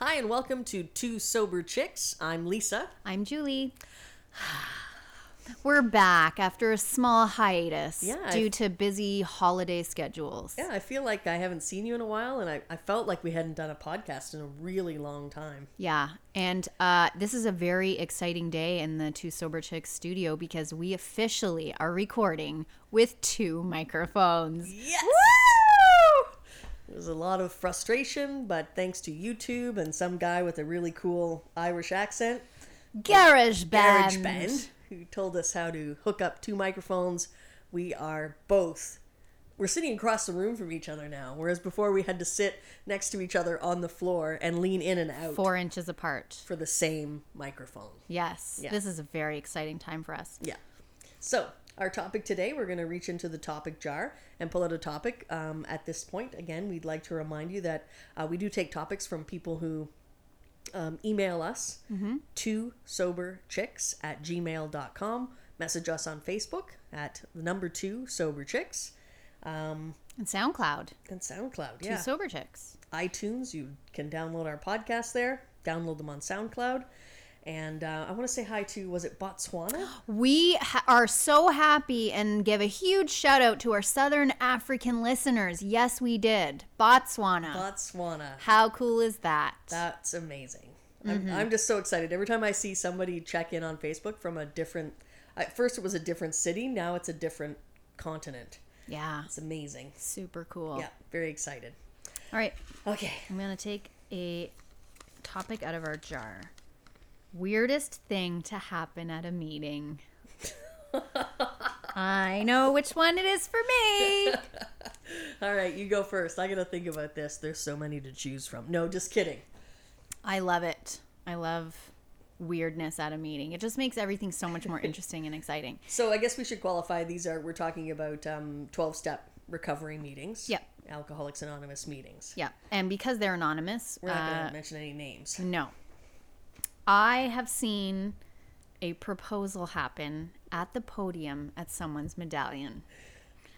Hi, and welcome to Two Sober Chicks. I'm Lisa. I'm Julie. We're back after a small hiatus Yeah, I- due to busy holiday schedules. Yeah, I feel like I haven't seen you in a while, and I, I felt like we hadn't done a podcast in a really long time. Yeah, and uh, this is a very exciting day in the Two Sober Chicks studio because we officially are recording with two microphones. Yes! There was a lot of frustration, but thanks to YouTube and some guy with a really cool Irish accent, Garage band. Garage Band, who told us how to hook up two microphones, we are both. We're sitting across the room from each other now, whereas before we had to sit next to each other on the floor and lean in and out Four inches apart. for the same microphone. Yes, Yeah. this is a very exciting time for us. Yeah. So, our topic today, we're going to reach into the topic jar and pull out a topic. Um, at this point, again, we'd like to remind you that uh, we do take topics from people who um, email us to soberchicks at gmail.com. Message us on Facebook at the number two sober chicks um, And SoundCloud, and SoundCloud. Two Yeah. Sober Chicks. iTunes, you can download our podcast there, download them on SoundCloud. And uh, I want to say hi to, was it Botswana? We ha- are so happy and give a huge shout out to our Southern African listeners. Yes, we did. Botswana. Botswana. How cool is that? That's amazing. I'm, I'm just so excited. Every time I see somebody check in on Facebook from a different, at first it was a different city, now it's a different continent. yeah, It's amazing. super cool. Yeah, very excited. All right, Okay. I'm going to take a topic out of our jar. Weirdest thing to happen at a meeting. I know which one it is for me. All right, you go first. I got to think about this. There's so many to choose from. No, just kidding. I love it. I love weirdness at a meeting. It just makes everything so much more interesting and exciting. So I guess we should qualify. These are, we're talking about um, 12 step recovery meetings. Yep. Alcoholics Anonymous meetings. Yeah, and because they're anonymous, We're not going uh, to mention any names. no. I have seen a proposal happen at the podium at someone's medallion.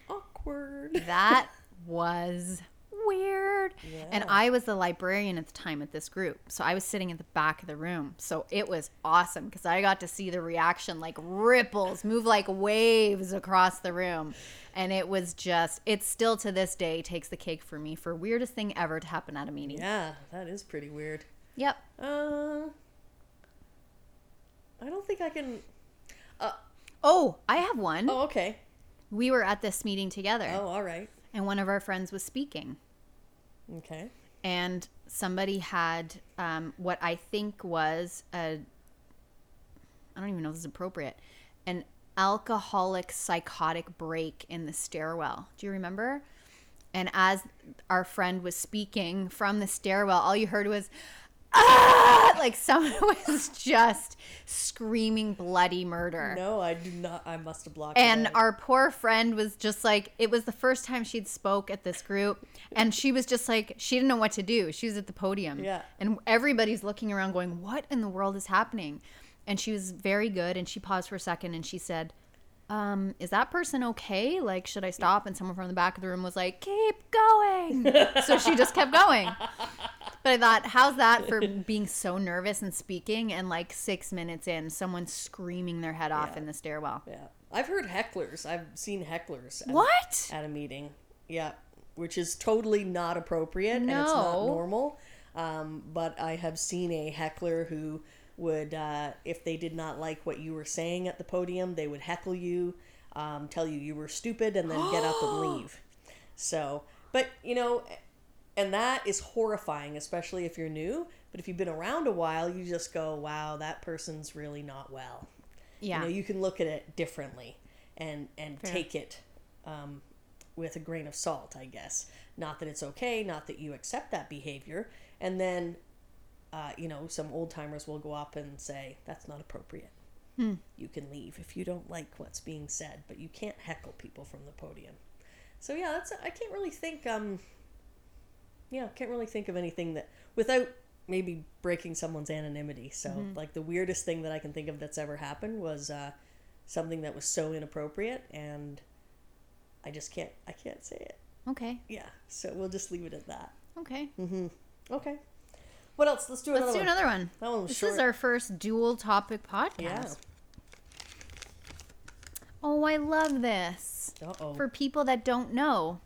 Awkward. That was weird. Yeah. And I was the librarian at the time at this group. So I was sitting at the back of the room. So it was awesome because I got to see the reaction like ripples move like waves across the room. And it was just, it still to this day takes the cake for me for weirdest thing ever to happen at a meeting. Yeah, that is pretty weird. Yep. Uh, I don't think I can. Oh, I have one. Oh, okay. We were at this meeting together Oh, all right. and one of our friends was speaking. Okay. and somebody had um, what I think was a I don't even know if this is appropriate an alcoholic psychotic break in the stairwell. Do you remember? And as our friend was speaking from the stairwell, all you heard was ah! like someone was just screaming bloody murder. No, I do not. I must have blocked. And it our poor friend was just like, it was the first time she'd spoke at this group, and she was just like, she didn't know what to do. She was at the podium, Yeah. and everybody's looking around, going, "What in the world is happening?" And she was very good, and she paused for a second, and she said, um, "Is that person okay? Like, should I stop?" And someone from the back of the room was like, "Keep going." so she just kept going. But I thought, how's that for being so nervous and speaking, and like six minutes in, someone screaming their head off Yeah. in the stairwell. yeah, I've heard hecklers. I've seen hecklers. At, What? At a meeting. Yeah, which is totally not appropriate and it's not normal. Um, but I have seen a heckler who would, uh, if they did not like what you were saying at the podium, they would heckle you, um, tell you you were stupid, and then get up and leave. So, but you know, and that is horrifying, especially if you're new. But if you've been around a while, you just go, "Wow, that person's really not well." Yeah. You know, you can look at it differently, and and Fair. take it um, with a grain of salt, I guess. Not that it's okay, not that you accept that behavior, and then, uh, you know, some old timers will go up and say that's not appropriate. Hmm. You can leave if you don't like what's being said, but you can't heckle people from the podium. So yeah, that's I can't really think. Um, yeah, can't really think of anything that without maybe breaking someone's anonymity. So Mm-hmm. like the weirdest thing that I can think of that's ever happened was uh, something that was so inappropriate, and I just can't I can't say it. Okay. Yeah, so we'll just leave it at that. Okay. Mm-hmm. Okay. What else? Let's do another Let's do one. another one. That one was this short. is our first dual topic podcast. Yeah. Oh, I love this. Uh-oh. For people that don't know,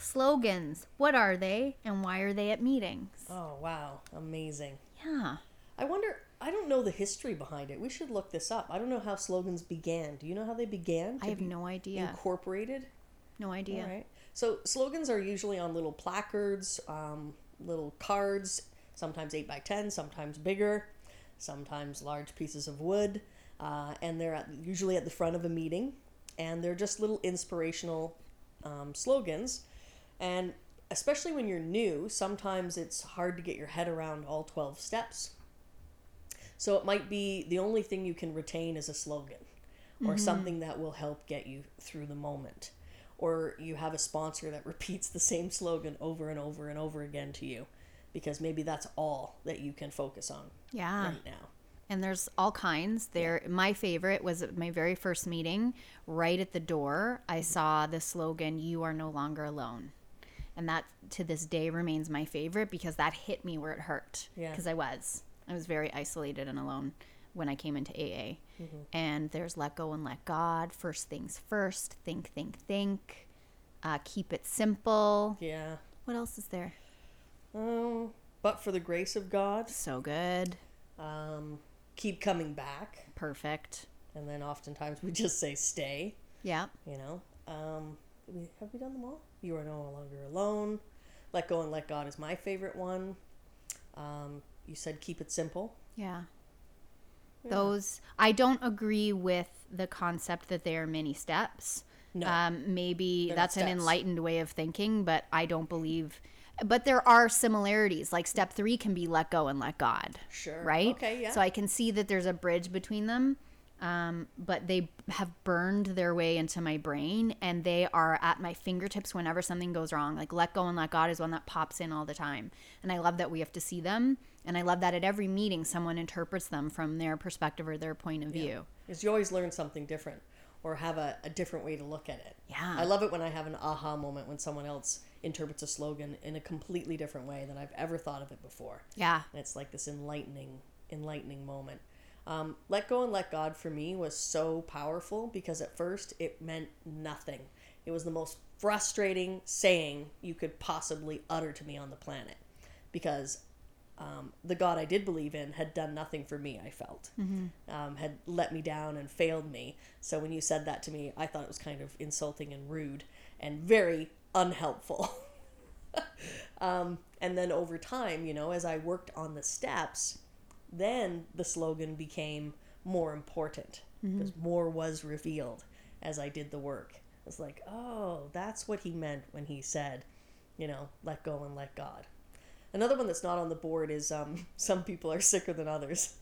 slogans. What are they and why are they at meetings? Oh, wow. Amazing. Yeah. I wonder, I don't know the history behind it. We should look this up. I don't know how slogans began. Do you know how they began? I have be no idea. Incorporated? No idea. All right. So slogans are usually on little placards, um, little cards, sometimes 8 by 10, sometimes bigger, sometimes large pieces of wood. Uh, and they're at, usually at the front of a meeting. And they're just little inspirational um, slogans. And especially when you're new, sometimes it's hard to get your head around all 12 steps. So it might be the only thing you can retain is a slogan or mm-hmm. something that will help get you through the moment. Or you have a sponsor that repeats the same slogan over and over and over again to you because maybe that's all that you can focus on Yeah. right now. And there's all kinds. There my favorite was at my very first meeting, right at the door, I mm-hmm. saw the slogan you are no longer alone. And that to this day remains my favorite because that hit me where it hurt. Yeah. Because I was. I was very isolated and alone when I came into AA. And there's let go and let God, first things first, think, think, think, uh, keep it simple. Yeah. What else is there? Um, but for the grace of God, So good. um, keep coming back. Perfect. And then oftentimes we just say stay, Yeah. you know. Um, did we, have we done them all? You are no longer alone. Let go and let God is my favorite one. Um, you said keep it simple. Yeah. Those I don't agree with the concept that they are many steps. No. Um, maybe They're that's an enlightened way of thinking, but I don't believe. But there are similarities. Like step three can be let go and let God. Sure. Right. Okay, yeah. So I can see that there's a bridge between them, um, but they have burned their way into my brain, and they are at my fingertips whenever something goes wrong. Like let go and let God is one that pops in all the time, and I love that we have to see them, and I love that at every meeting someone interprets them from their perspective or their point of view. Because you always learn something different or have a, a different way to look at it. Yeah. I love it when I have an aha moment when someone else interprets a slogan in a completely different way than I've ever thought of it before. Yeah. And it's like this enlightening, enlightening moment. Um, let go and let God for me was so powerful because at first it meant nothing. It was the most frustrating saying you could possibly utter to me on the planet because um, the God I did believe in had done nothing for me, I felt. Um, had let me down and failed me. So when you said that to me, I thought it was kind of insulting and rude and very unhelpful. um, and then over time, you know, as I worked on the steps, then the slogan became more important because more was revealed as I did the work. It's like, oh, that's what he meant when he said, you know, let go and let God. Another one that's not on the board is um, some people are sicker than others.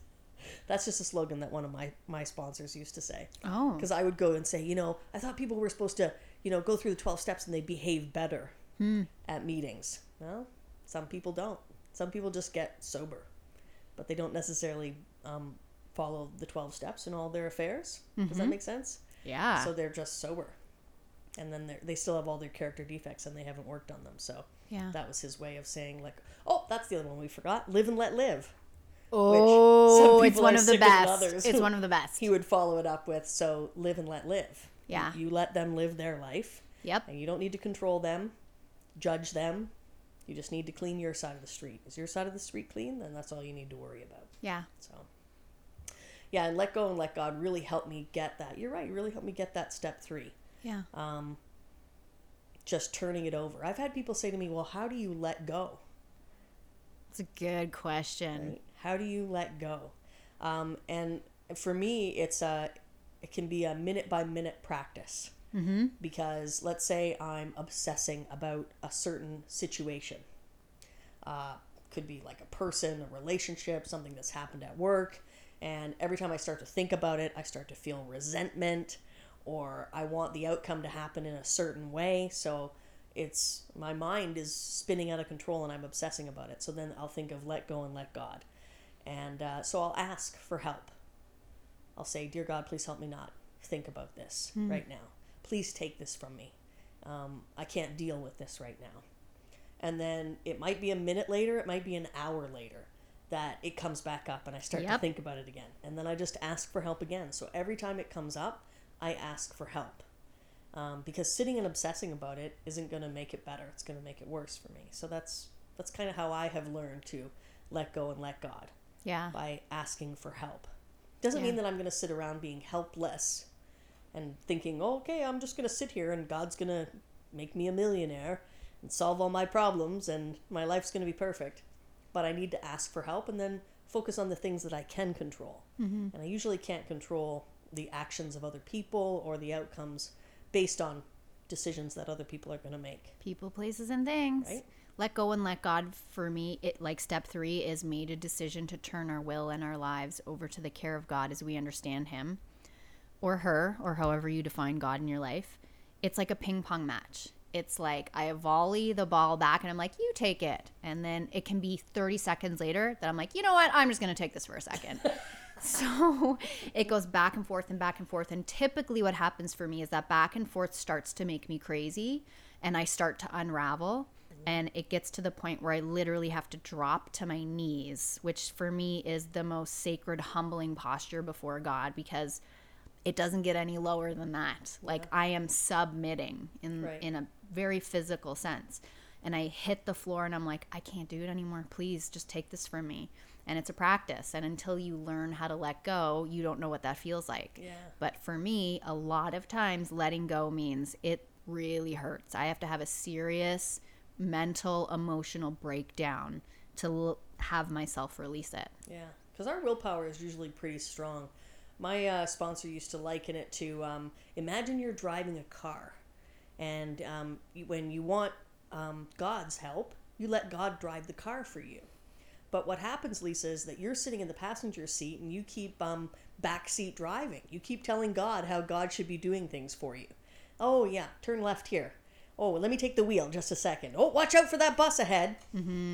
That's just a slogan that one of my, my sponsors used to say. Oh. Because I would go and say, you know, I thought people were supposed to, you know, go through the 12 steps and they behave better at meetings. Well, some people don't. Some people just get sober, but they don't necessarily um, follow the 12 steps in all their affairs. Does that make sense? Yeah. So they're just sober. And then they're- still have all their character defects and they haven't worked on them. So yeah. that was his way of saying, like, oh, that's the other one we forgot live and let live. oh, it's one of the best. others. It's one of the best. He would follow it up with, so live and let live. Yeah. You let them live their life, Yep. and you don't need to control them, judge them. You just need to clean your side of the street. Is your side of the street clean? Then that's all you need to worry about. Yeah. So, yeah, and let go and let God really help me get that. You're right. Really help me get that step three. Yeah. Um, just turning it over. I've had people say to me, "Well, how do you let go?" It's a good question. Right? How do you let go? Um, and for me, it's a it can be a minute by minute practice mm-hmm. because let's say I'm obsessing about a certain situation. Uh, could be like a person, a relationship, something that's happened at work, and every time I start to think about it, I start to feel resentment, or I want the outcome to happen in a certain way. So it's my mind is spinning out of control and I'm obsessing about it. So then I'll think of let go and let God. And uh, so I'll ask for help. I'll say, Dear God, please help me not think about this right now. Please take this from me. Um, I can't deal with this right now. And then it might be a minute later, it might be an hour later. that it comes back up and I start to think about it again. And then I just ask for help again. So every time it comes up, I ask for help. Um, because sitting and obsessing about it isn't going to make it better. It's going to make it worse for me. So that's that's kind of how I have learned to let go and let God Yeah. by asking for help. Doesn't Yeah. mean that I'm going to sit around being helpless and thinking, oh, okay, I'm just going to sit here and God's going to make me a millionaire and solve all my problems and my life's going to be perfect. But I need to ask for help and then focus on the things that I can control. Mm-hmm. And I usually can't control the actions of other people or the outcomes based on decisions that other people are going to make. people places and things Right. let go and let god for me it like step three is made a decision to turn our will and our lives over to the care of god as we understand him or her or however you define god in your life it's like a ping pong match it's like i volley the ball back and i'm like you take it and then it can be 30 seconds later that i'm like you know what i'm just going to take this for a second so it goes back and forth and back and forth. And typically, what happens for me is that back and forth starts to make me crazy and I start to unravel. And it gets to the point where I literally have to drop to my knees, which for me is the most sacred, humbling posture before God because it doesn't get any lower than that. Like I am submitting in Right. in a very physical sense. And I hit the floor and I'm like, I can't do it anymore. Please just take this from me. And it's a practice. And until you learn how to let go, you don't know what that feels like. Yeah. But for me, a lot of times letting go means it really hurts. I have to have a serious mental, emotional breakdown to l- have myself release it. Yeah, because our willpower is usually pretty strong. My uh, sponsor used to liken it to um, imagine you're driving a car, and um, you, when you want um, God's help, you let God drive the car for you. But what happens, Lisa, is that you're sitting in the passenger seat and you keep um, backseat driving. You keep telling God how God should be doing things for you. Oh, yeah, turn left here. Oh, let me take the wheel just a second. Oh, watch out for that bus ahead.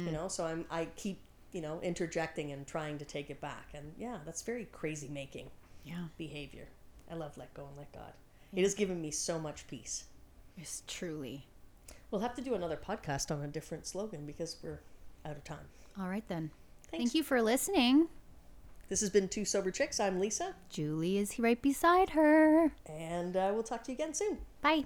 You know, so I'm I keep you know interjecting and trying to take it back, and yeah, that's very crazy making Yeah. behavior. I love let go and let God. It has given me so much peace. It's truly. We'll have to do another podcast on a different slogan because we're out of time. All right then. Thanks. Thank you for listening. This has been Two Sober Chicks. I'm Lisa, Julie is right beside her. and uh, we'll talk to you again soon. Bye.